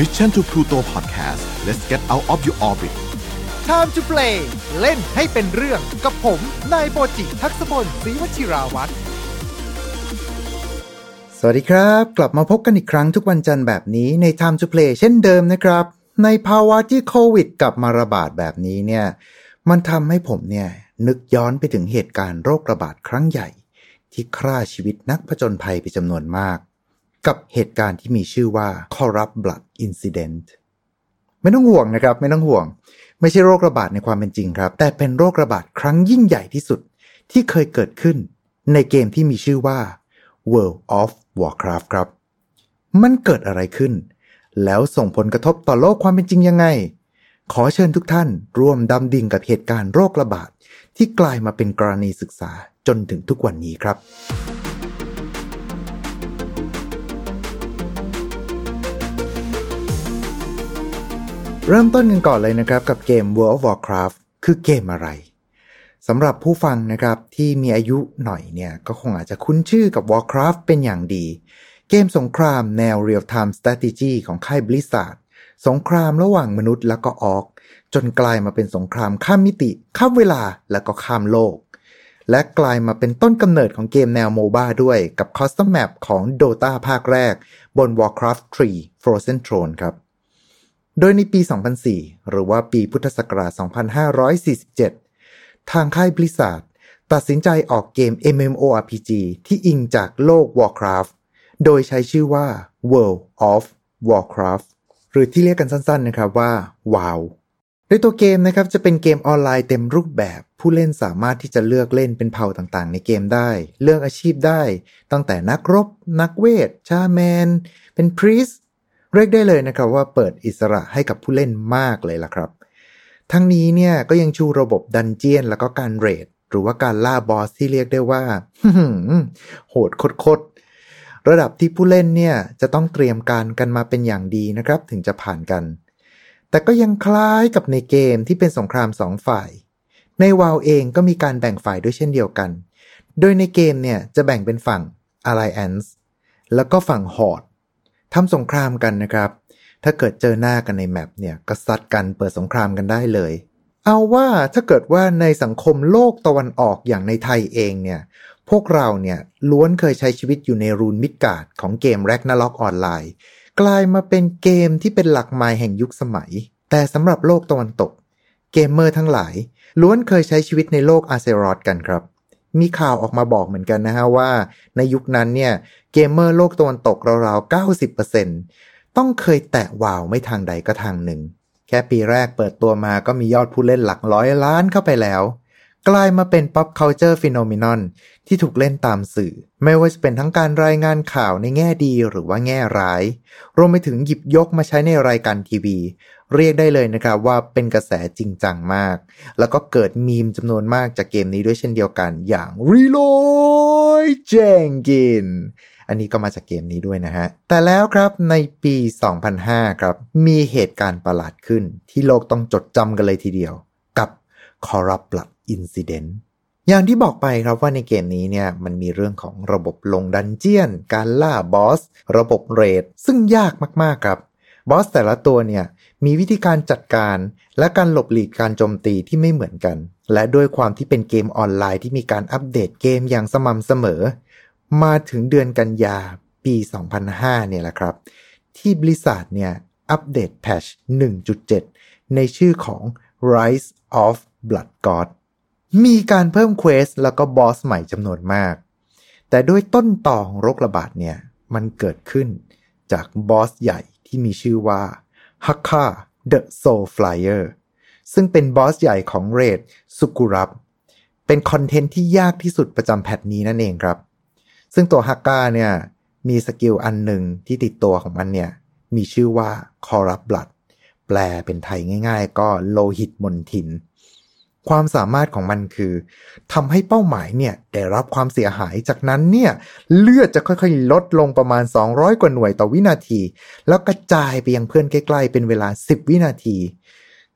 Mission to Pluto Podcast let's get out of your orbit Time to play เล่นให้เป็นเรื่องกับผม นายโปจิทักษพลศรีวชิราวัตรสวัสดีครับ กลับมาพบกันอีกครั้งทุกวันจันทร์แบบนี้ใน Time to Play เช่นเดิมนะครับ ในภาวะที่โควิดกลับมาระบาดแบบนี้เนี่ย มันทำให้ผมเนี่ย นึกย้อนไปถึงเหตุการณ์โรคระบาดครั้งใหญ่ ที่ฆ่าชีวิตนักผจญภัยไปจำนวนมาก กับเหตุการณ์ที่มีชื่อว่า Corrupt Blood Incident ไม่ต้องห่วงนะครับ ไม่ต้องห่วง ไม่ใช่โรคระบาดในความเป็นจริงครับ แต่เป็นโรคระบาดครั้งยิ่งใหญ่ที่สุดที่เคยเกิดขึ้นในเกมที่มีชื่อว่า World of Warcraft ครับ มันเกิดอะไรขึ้น แล้วส่งผลกระทบต่อโลกความเป็นจริงยังไง ขอเชิญทุกท่าน ร่วมดำดิ่งกับเหตุการณ์โรคระบาดที่กลายมาเป็นกรณีศึกษาจนถึงทุกวันนี้ครับ เริ่มต้นกันก่อนเลยนะครับกับเกม World of Warcraft คือเกมอะไรสำหรับผู้ฟังนะครับที่มีอายุหน่อยเนี่ยก็คงอาจจะคุ้นชื่อกับ Warcraft เป็นอย่างดี เกมสงครามแนว Real Time Strategy ของค่าย Blizzard สงครามระหว่างมนุษย์แล้วก็ออก จนกลายมาเป็นสงครามข้ามมิติ ข้ามเวลาแล้วก็ข้ามโลก และกลายมาเป็นต้นกำเนิดของเกมแนวโมบ้าด้วยกับ Custom Map ของ Dota ภาคแรก บน Warcraft 3 Frozen Throne ครับ โดยในปี 2004 หรือว่าปีพุทธศักราช 2547 ทางค่าย Blizzard ตัดสินใจออกเกม MMORPG ที่อิงจากโลก Warcraft โดยใช้ชื่อว่า World of Warcraft หรือที่เรียกกันสั้นๆนะครับว่า WoW โดยตัวเกมนะครับจะเป็นเกมออนไลน์เต็มรูปแบบ ผู้เล่นสามารถที่จะเลือกเล่นเป็นเผ่าต่างๆ ในเกมได้ เลือกอาชีพได้ ตั้งแต่นักรบ นักเวทชาแมน เป็นพรีส เรียกได้เลยนะครับว่าเปิดอิสระให้กับผู้เล่นมากเลยล่ะครับ ทั้งนี้เนี่ยก็ยังชูระบบดันเจียนแล้วก็การเรดหรือว่าการล่าบอสที่เรียกได้ว่าโหดโคตรๆระดับที่ผู้เล่นเนี่ยจะต้องเตรียมการกันมาเป็นอย่างดีนะครับ ถึงจะผ่านกัน แต่ก็ยังคล้ายกับในเกมที่เป็นสงครามสองฝ่าย ในวาวเองก็มีการแบ่งฝ่ายด้วยเช่นเดียวกัน โดยในเกมเนี่ยจะแบ่งเป็นฝั่ง Alliance แล้วก็ฝั่ง Horde ทำสงครามกันนะครับ ถ้าเกิดเจอหน้ากันในแมปเนี่ยก็ซัดกันเปิดสงครามกันได้เลย เอาว่าถ้าเกิดว่าในสังคมโลกตะวันออกอย่างในไทยเองเนี่ย พวกเราเนี่ยล้วนเคยใช้ชีวิตอยู่ใน Rune-Midgard ของเกม Ragnarok Online กลายมาเป็นเกมที่เป็นหลักไมล์แห่งยุคสมัย แต่สำหรับโลกตะวันตก เกมเมอร์ทั้งหลายล้วนเคยใช้ชีวิตในโลก Azeroth กันครับ มีข่าวออกมาบอกเหมือนกันนะฮะว่าในยุคนั้นเนี่ยเกมเมอร์โลกตะวันตกราวๆ 90%ต้องเคยแตะ WoW ไม่ทางใดก็ทางหนึ่ง แค่ปีแรกเปิดตัวมาก็มียอดผู้เล่นหลักร้อยล้านเข้าไปแล้ว กลายมาเป็น pop culture phenomenon ที่ถูกเล่นตามสื่อ ไม่ว่าจะเป็นทั้งการรายงานข่าวในแง่ดีหรือว่าแง่ร้าย รวมไปถึงหยิบยกมาใช้ในรายการทีวี เรียกได้เลยนะครับว่าเป็นกระแสจริงจังมาก แล้วก็เกิดมีมจำนวนมากจากเกมนี้ด้วยเช่นเดียวกัน อย่าง Reload Jenkins อันนี้ก็มาจากเกมนี้ด้วยนะฮะ แต่แล้วครับในปี 2005 ครับ มีเหตุการณ์ประหลาดขึ้นที่โลกต้องจดจำกันเลยทีเดียว Corrupt Blood Incident อย่างที่บอกไปครับว่าในเกมนี้เนี่ยมันมีเรื่องของระบบลงดันเจียน การล่าบอส ระบบเรด ซึ่งยากมากๆครับบอสแต่ละตัวเนี่ยมีวิธีการจัดการ และการหลบหลีกการโจมตีที่ไม่เหมือนกัน และด้วยความที่เป็นเกมออนไลน์ที่มีการอัปเดตเกมอย่างสม่ำเสมอ มาถึงเดือนกันยาปี 2005 เนี่ยแหละครับ ที่ Blizzard เนี่ยอัปเดต patch 1.7 ในชื่อของ Rise of Blood God มีการเพิ่ม quest แล้วก็บอสใหม่จำนวนมาก แต่ด้วยต้นตอของโรคระบาดเนี่ย มันเกิดขึ้นจากบอสใหญ่ที่มีชื่อว่า Hakkar the Soulflayer ซึ่งเป็นบอสใหญ่ของ raid Zul'Gurub ครับ เป็น content ที่ยากที่สุดประจำ patch นี้นั่นเองครับ ซึ่งตัว Hakkar เนี่ยมี skill อันหนึ่งที่ติดตัวของมันเนี่ย มีชื่อว่า Corrupt Blood แปลเป็นไทยง่าย ๆ ก็โลหิตมลทิน ความสามารถของมันคือทำให้เป้าหมายเนี่ยได้รับความเสียหายจากนั้นเนี่ยเลือดจะค่อยๆ ลดลงประมาณ 200 กว่าหน่วยต่อวินาที แล้วกระจายไปยังเพื่อนใกล้ๆ เป็นเวลา 10 วินาที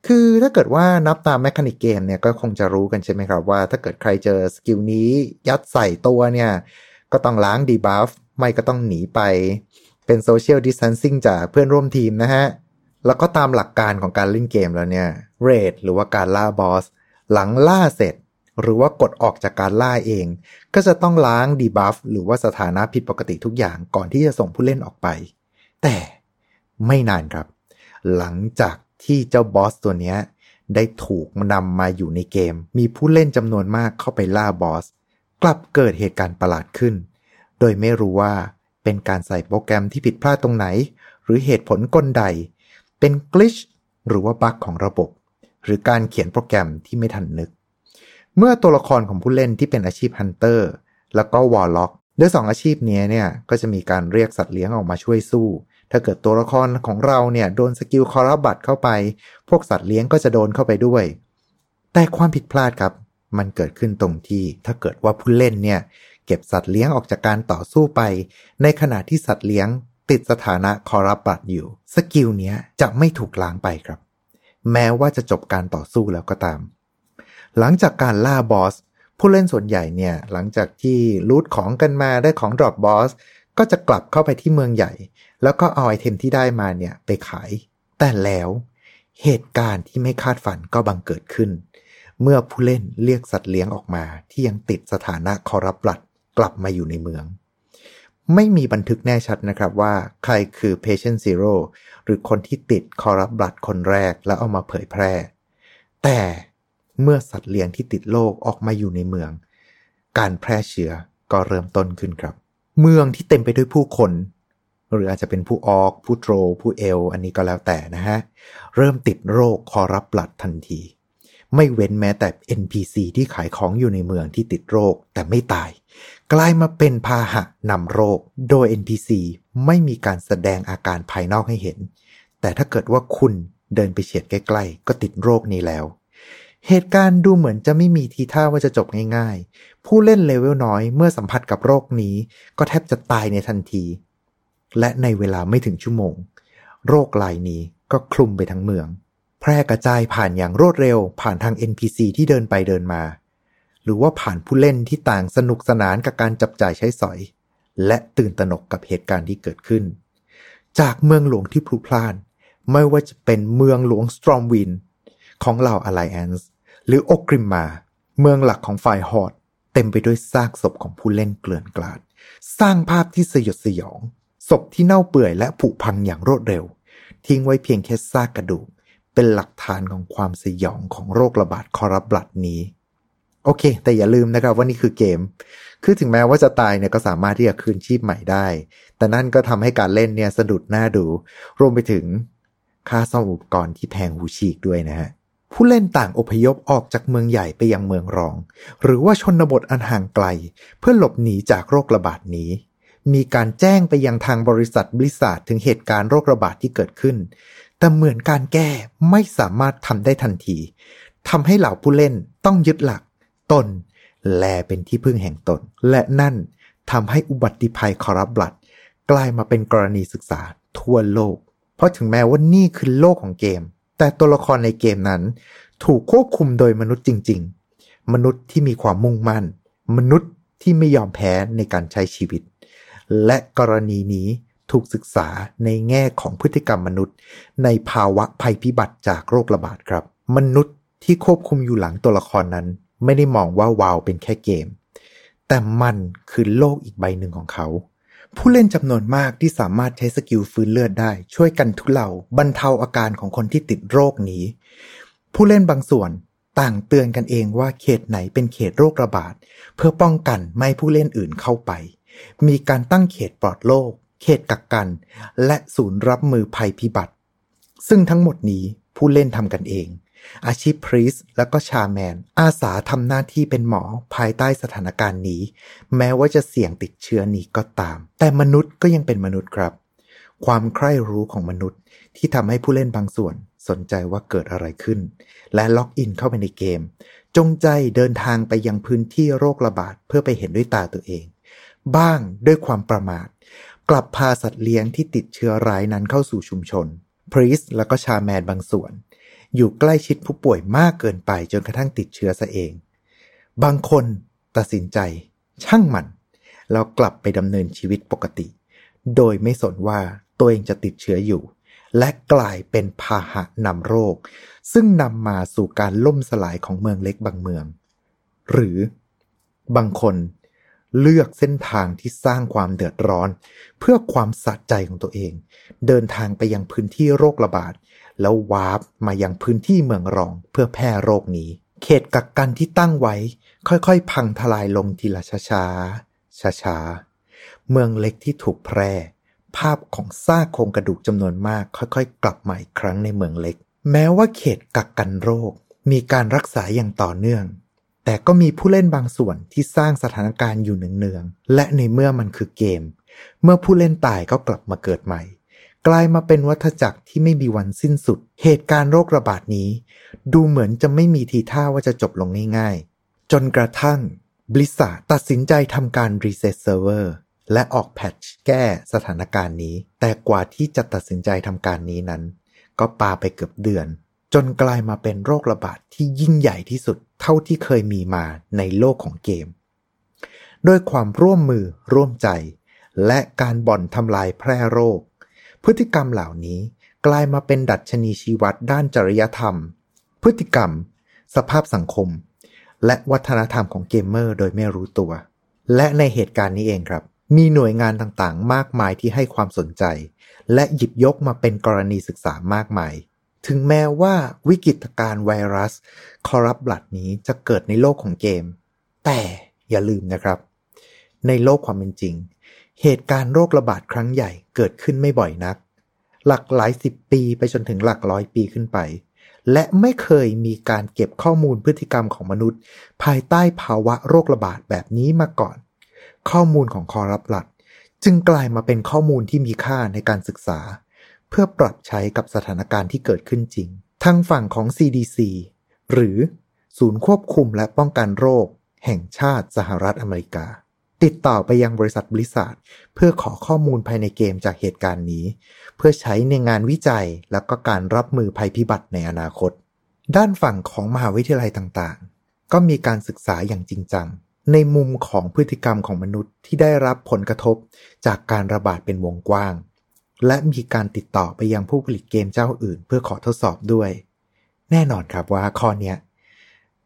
คือถ้าเกิดว่านับตาม mechanic เกมเนี่ยก็คงจะรู้กันใช่ไหมครับว่า ถ้าเกิดใครเจอ skill นี้ยัดใส่ตัวเนี่ย ก็ต้องล้าง debuff ไม่ก็ต้องหนีไป เป็นโซเชียลดิส a ทนซิ่งจากเพื่อนร่วมทีมนะฮะแล้วก็ตามหลักการของการเล่นเกมแล้วเนี่ย raid หรือว่าการล่าบอส หลังล่าเสร็จ หรือว่ากดออกจากการล่าเอง ก็จะต้องล้าง debuff หรือว่าสถานะผิดปกติทุกอย่างก่อนที่จะส่งผู้เล่นออกไป แต่ไม่นานครับ หลังจากที่เจ้าบอสตัวนี้ได้ถูกนำมาอยู่ในเกม มีผู้เล่นจำนวนมากเข้าไปล่าบอส กลับเกิดเหตุการณ์ประหลาดขึ้น โดยไม่รู้ว่าเป็นการใส่โปรแกรมที่ผิดพลาดตรงไหน หรือเหตุผลกลใด เป็นกลิชหรือว่าบั๊กของระบบ หรือการเขียนโปรแกรมที่ไม่ทันนึก เมื่อตัวละครของผู้เล่นที่เป็นอาชีพฮันเตอร์แล้วก็วอลล็อกด้วยสองอาชีพนี้เนี่ยก็จะมีการเรียกสัตว์เลี้ยงออกมาช่วยสู้ ถ้าเกิดตัวละครของเราเนี่ยโดน skill Corrupt Blood เข้าไป พวกสัตว์เลี้ยงก็จะโดนเข้าไปด้วย แต่ความผิดพลาดครับ มันเกิดขึ้นตรงที่ถ้าเกิดว่าผู้เล่นเนี่ยเก็บสัตว์เลี้ยงออกจากการต่อสู้ไป ในขณะที่สัตว์เลี้ยงติดสถานะ Corrupt Blood อยู่ skill เนี้ยจะไม่ถูกล้างไปครับ แม้ว่าจะจบการต่อสู้แล้วก็ตาม หลังจากการล่าบอส ผู้เล่นส่วนใหญ่เนี่ย หลังจากที่loot ของกันมาได้ของ drop บอส ก็จะกลับเข้าไปที่เมืองใหญ่ แล้วก็เอา item ที่ได้มาเนี่ยไปขาย แต่แล้วเหตุการณ์ที่ไม่คาดฝันก็บังเกิดขึ้น เมื่อผู้เล่นเรียกสัตว์เลี้ยงออกมาที่ยังติดสถานะ Corrupt Blood กลับมาอยู่ในเมือง ไม่มีบันทึกแน่ชัดนะครับว่าใครคือ patient zero หรือคนที่ติด Corrupt Blood คนแรกแล้วเอามาเผยแพร่ แต่เมื่อสัตว์เลี้ยงที่ติดโรคออกมาอยู่ในเมือง การแพร่เชื้อก็เริ่มต้นขึ้นครับ เมืองที่เต็มไปด้วยผู้คน หรืออาจจะเป็นผู้ออก ผู้โตร ผู้เอล อันนี้ก็แล้วแต่นะฮะ เริ่มติดโรคคอรับบลัดทันที ไม่เว้นแม้แต่ NPC ที่ขายของอยู่ในเมืองที่ติดโรคแต่ไม่ตาย กลายมาเป็นพาหะนำโรค โดย NPC ไม่มีการแสดงอาการภายนอกให้เห็น แต่ถ้าเกิดว่าคุณเดินไปเฉียดใกล้ๆ ก็ติดโรคนี้แล้ว เหตุการณ์ดูเหมือนจะไม่มีทีท่าว่าจะจบง่ายๆ ผู้เล่นเลเวลน้อยเมื่อสัมผัสกับโรคนี้ ก็แทบจะตายในทันที และในเวลาไม่ถึงชั่วโมง โรคลายนี้ก็คลุมไปทั้งเมือง แพร่กระจายผ่านอย่างรวดเร็ว ผ่านทาง NPC ที่เดินไปเดินมา หรือว่าผ่านผู้เล่นที่ต่างสนุกสนานกับการจับจ่ายใช้สอย และตื่นตระหนกกับเหตุการณ์ที่เกิดขึ้น จากเมืองหลวงที่พลุพล่าน ไม่ว่าจะเป็นเมืองหลวงสตรอมวินของเหล่าอไลแอนส์หรือโอกริมมา เมืองหลักของฝ่ายฮอดเต็มไปด้วยซากศพของผู้เล่นเกลื่อนกลาด สร้างภาพที่สยดสยอง ศพที่เน่าเปื่อยและผุพังอย่างรวดเร็ว ทิ้งไว้เพียงแค่ซากกระดูก เป็นหลักฐานของความสยองของโรคระบาดคอรับลัดนี้ โอเค แต่อย่าลืมนะครับว่านี่คือเกม คือถึงแม้ว่าจะตายเนี่ยก็สามารถที่จะคืนชีพใหม่ได้ แต่นั่นก็ทำให้การเล่นเนี่ยสะดุดหน้าดู รวมไปถึงค่าซ่อมอุปกรณ์ที่แพงหูฉีกด้วยนะฮะผู้เล่นต่างอพยพออกจากเมืองใหญ่ไปยังเมืองรอง หรือว่าชนบทอันห่างไกล เพื่อหลบหนีจากโรคระบาดนี้ มีการแจ้งไปยังทางบริษัทบริษัทถึงเหตุการณ์โรคระบาดที่เกิดขึ้น แต่เหมือนการแก้ไม่สามารถทำได้ทันทีทำให้เหล่าผู้เล่นต้องยึดหลัก ตน แลเป็นที่พึ่งแห่งตน และนั่นทำให้อุบัติภัยคอรับบลัด กลายมาเป็นกรณีศึกษาทั่วโลก เพราะถึงแม้ว่านี่คือโลกของเกม แต่ตัวละครในเกมนั้น ถูกควบคุมโดยมนุษย์จริง ๆ มนุษย์ที่มีความมุ่งมั่น มนุษย์ที่ไม่ยอมแพ้ในการใช้ชีวิต และกรณีนี้ ถูกศึกษาในแง่ของพฤติกรรมมนุษย์ ในภาวะภัยพิบัติจากโรคระบาดครับ มนุษย์ที่ควบคุมอยู่หลังตัวละครนั้น ไม่ได้มองว่าวาวเป็นแค่เกม แต่มันคือโลกอีกใบหนึ่งของเขา ผู้เล่นจำนวนมากที่สามารถใช้สกิลฟื้นเลือดได้ ช่วยกันทุเลาบรรเทาอาการของคนที่ติดโรคนี้ ผู้เล่นบางส่วนต่างเตือนกันเองว่าเขตไหนเป็นเขตโรคระบาด เพื่อป้องกันไม่ผู้เล่นอื่นเข้าไป มีการตั้งเขตปลอดโรค เขตกักกัน และศูนย์รับมือภัยพิบัติ ซึ่งทั้งหมดนี้ผู้เล่นทำกันเอง อาชีพพรีสแล้วก็ชาแมน อาสาทำหน้าที่เป็นหมอภายใต้สถานการณ์นี้ แม้ว่าจะเสี่ยงติดเชื้อนี้ก็ตาม แต่มนุษย์ก็ยังเป็นมนุษย์ครับ ความใคร่รู้ของมนุษย์ที่ทำให้ผู้เล่นบางส่วนสนใจว่าเกิดอะไรขึ้น และล็อกอินเข้าไปในเกม จงใจเดินทางไปยังพื้นที่โรคระบาดเพื่อไปเห็นด้วยตาตัวเอง บ้างด้วยความประมาท กลับพาสัตว์เลี้ยงที่ติดเชื้อร้ายนั้นเข้าสู่ชุมชน พรีสแล้วก็ชาแมนบางส่วน อยู่ใกล้ชิดผู้ป่วยมากเกินไปจนกระทั่งติดเชื้อซะเอง บางคนตัดสินใจ ช่างมันแล้วกลับไปดำเนินชีวิตปกติ โดยไม่สนว่าตัวเองจะติดเชื้ออยู่ และกลายเป็นพาหะนำโรค ซึ่งนำมาสู่การล่มสลายของเมืองเล็กบางเมือง หรือบางคน เลือกเส้นทางที่สร้างความเดือดร้อน เพื่อความสะใจของตัวเอง เดินทางไปยังพื้นที่โรคระบาด แล้ววาร์ปมายังพื้นที่เมืองรองเพื่อแพร่โรคนี้ เขตกักกันที่ตั้งไว้ ค่อยๆ พังทลายลงทีละช้าๆช้าๆเมืองเล็กที่ถูกแพร่ ภาพของซากโครงกระดูกจำนวนมาก ค่อยๆ กลับมาอีกครั้งในเมืองเล็ก แม้ว่าเขตกักกันโรค มีการรักษาอย่างต่อเนื่อง แต่ก็มีผู้เล่นบางส่วนที่สร้างสถานการณ์อยู่เนืองๆ และในเมื่อมันคือเกม เมื่อผู้เล่นตายก็กลับมาเกิดใหม่ กลายมาเป็นวัฏจักรที่ไม่มีวันสิ้นสุด เหตุการณ์โรคระบาดนี้ ดูเหมือนจะไม่มีทีท่าว่าจะจบลงง่ายๆ จนกระทั่ง Blizzard ตัดสินใจทำการรีเซ็ตเซิร์ฟเวอร์และออก patch แก้สถานการณ์นี้ แต่กว่าที่จะตัดสินใจทำการนี้นั้น ก็ปาไปเกือบเดือน จนกลายมาเป็นโรคระบาดที่ยิ่งใหญ่ที่สุด เท่าที่เคยมีมาในโลกของเกม ด้วยความร่วมมือร่วมใจ และการบ่อนทำลายแพร่โรค พฤติกรรมเหล่านี้กลายมาเป็นดัชนีชี้วัดด้านจริยธรรม พฤติกรรม สภาพสังคม และวัฒนธรรมของเกมเมอร์โดยไม่รู้ตัว และในเหตุการณ์นี้เองครับ มีหน่วยงานต่างๆ มากมายที่ให้ความสนใจ และหยิบยกมาเป็นกรณีศึกษามากมาย ถึงแม้ว่าวิกฤตการไวรัสคอรับบัตนี้จะเกิดในโลกของเกม แต่อย่าลืมนะครับ ในโลกความเป็นจริง เหตุการณ์โรคระบาดครั้งใหญ่เกิดขึ้นไม่บ่อยนัก หลักหลายสิบปีไปจนถึงหลักร้อยปีขึ้นไป และไม่เคยมีการเก็บข้อมูลพฤติกรรมของมนุษย์ ภายใต้ภาวะโรคระบาดแบบนี้มาก่อน ข้อมูลของคอรับหลัด จึงกลายมาเป็นข้อมูลที่มีค่าในการศึกษา เพื่อปรับใช้กับสถานการณ์ที่เกิดขึ้นจริง ทางฝั่งของ CDC หรือศูนย์ควบคุมและป้องกันโรค แห่งชาติสหรัฐอเมริกา ติดต่อไปยังบริษัทบริษัทเพื่อขอข้อมูลภายในเกมจากเหตุการณ์นี้ เพื่อใช้ในงานวิจัยแล้วก็การรับมือภัยพิบัติในอนาคต ด้านฝั่งของมหาวิทยาลัยต่างๆ ก็มีการศึกษาอย่างจริงจังในมุมของพฤติกรรมของมนุษย์ที่ได้รับผลกระทบจากการระบาดเป็นวงกว้าง และมีการติดต่อไปยังผู้ผลิตเกมเจ้าอื่น เพื่อขอทดสอบด้วย แน่นอนครับว่าข้อเนี้ย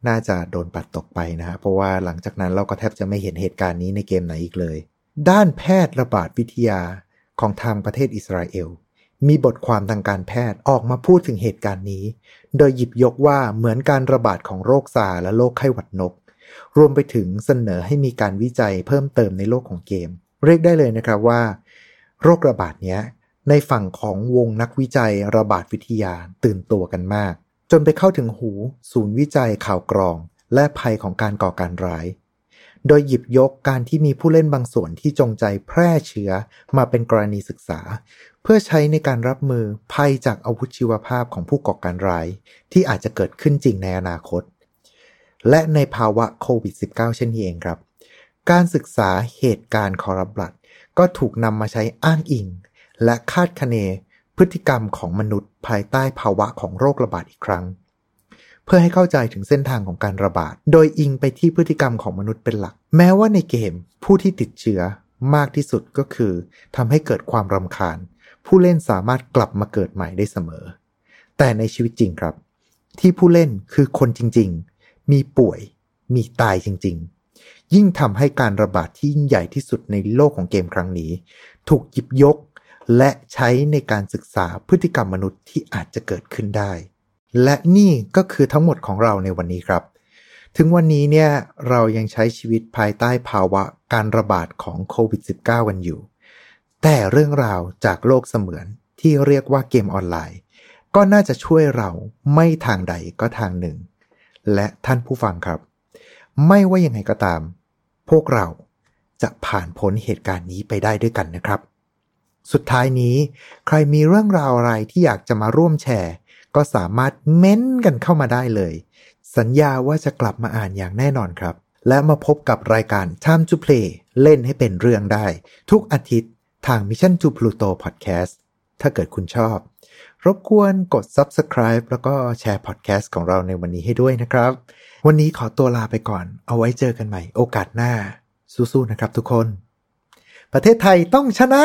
น่าจะโดนปัดตกไปนะฮะเพราะว่าหลังจากนั้นเราก็แทบจะไม่เห็นเหตุการณ์นี้ในเกมไหนอีกเลย ด้านแพทย์ระบาดวิทยาของทางประเทศอิสราเอล มีบทความทางการแพทย์ออกมาพูดถึงเหตุการณ์นี้ โดยหยิบยกว่าเหมือนการระบาดของโรคซาร์และโรคไข้หวัดนก รวมไปถึงเสนอให้มีการวิจัยเพิ่มเติมในโลกของเกม เรียกได้เลยนะครับว่า โรคระบาดเนี้ย ในฝั่งของวงนักวิจัยระบาดวิทยาตื่นตัวกันมาก จนไปเข้าถึงหู ศูนย์วิจัยข่าวกรอง และภัยของการก่อการร้าย โดยหยิบยกการที่มีผู้เล่นบางส่วนที่จงใจแพร่เชื้อมาเป็นกรณีศึกษา เพื่อใช้ในการรับมือภัยจากอาวุธชีวภาพของผู้ก่อการร้าย ที่อาจจะเกิดขึ้นจริงในอนาคต และในภาวะโควิด -19 เช่นนี้เองครับ การศึกษาเหตุการณ์คอรับบัตก็ถูกนำมาใช้อ้างอิง และคาดคะเนพฤติกรรมของมนุษย์ภายใต้ภาวะของโรคระบาดอีกครั้ง เพื่อให้เข้าใจถึงเส้นทางของการระบาด โดยอิงไปที่พฤติกรรมของมนุษย์เป็นหลัก แม้ว่าในเกมผู้ที่ติดเชื้อมากที่สุดก็คือทำให้เกิดความรำคาญ ผู้เล่นสามารถกลับมาเกิดใหม่ได้เสมอ แต่ในชีวิตจริงครับ ที่ผู้เล่นคือคนจริง ๆ มีป่วย มีตายจริง ๆ ยิ่งทำให้การระบาดที่ยิ่งใหญ่ที่สุดในโลกของเกมครั้งนี้ ถูกหยิบยก และใช้ในการศึกษาพฤติกรรมมนุษย์ที่อาจจะเกิดขึ้นได้ และนี่ก็คือทั้งหมดของเราในวันนี้ครับ ถึงวันนี้เนี่ยเรายังใช้ชีวิตภายใต้ภาวะการระบาดของโควิด -19 กันอยู่ แต่เรื่องราวจากโลกเสมือนที่เรียกว่าเกมออนไลน์ ก็น่าจะช่วยเราไม่ทางใดก็ทางหนึ่ง และท่านผู้ฟังครับ ไม่ว่ายังไงก็ตาม พวกเราจะผ่านพ้นเหตุการณ์นี้ไปได้ด้วยกันนะครับ สุดท้ายนี้ ใครมีเรื่องราวอะไรที่อยากจะมาร่วมแชร์ ก็สามารถเม้นกันเข้ามาได้เลย สัญญาว่าจะกลับมาอ่านอย่างแน่นอนครับ และมาพบกับรายการ Time to Play เล่นให้เป็นเรื่องได้ ทุกอาทิตย์ทาง Mission to Pluto Podcast ถ้าเกิดคุณชอบ รบกวนกด Subscribe แล้วก็แชร์พอดแคสต์ของเราในวันนี้ให้ด้วยนะครับ วันนี้ขอตัวลาไปก่อน เอาไว้เจอกันใหม่โอกาสหน้า สู้ๆนะครับทุกคน ประเทศไทยต้องชนะ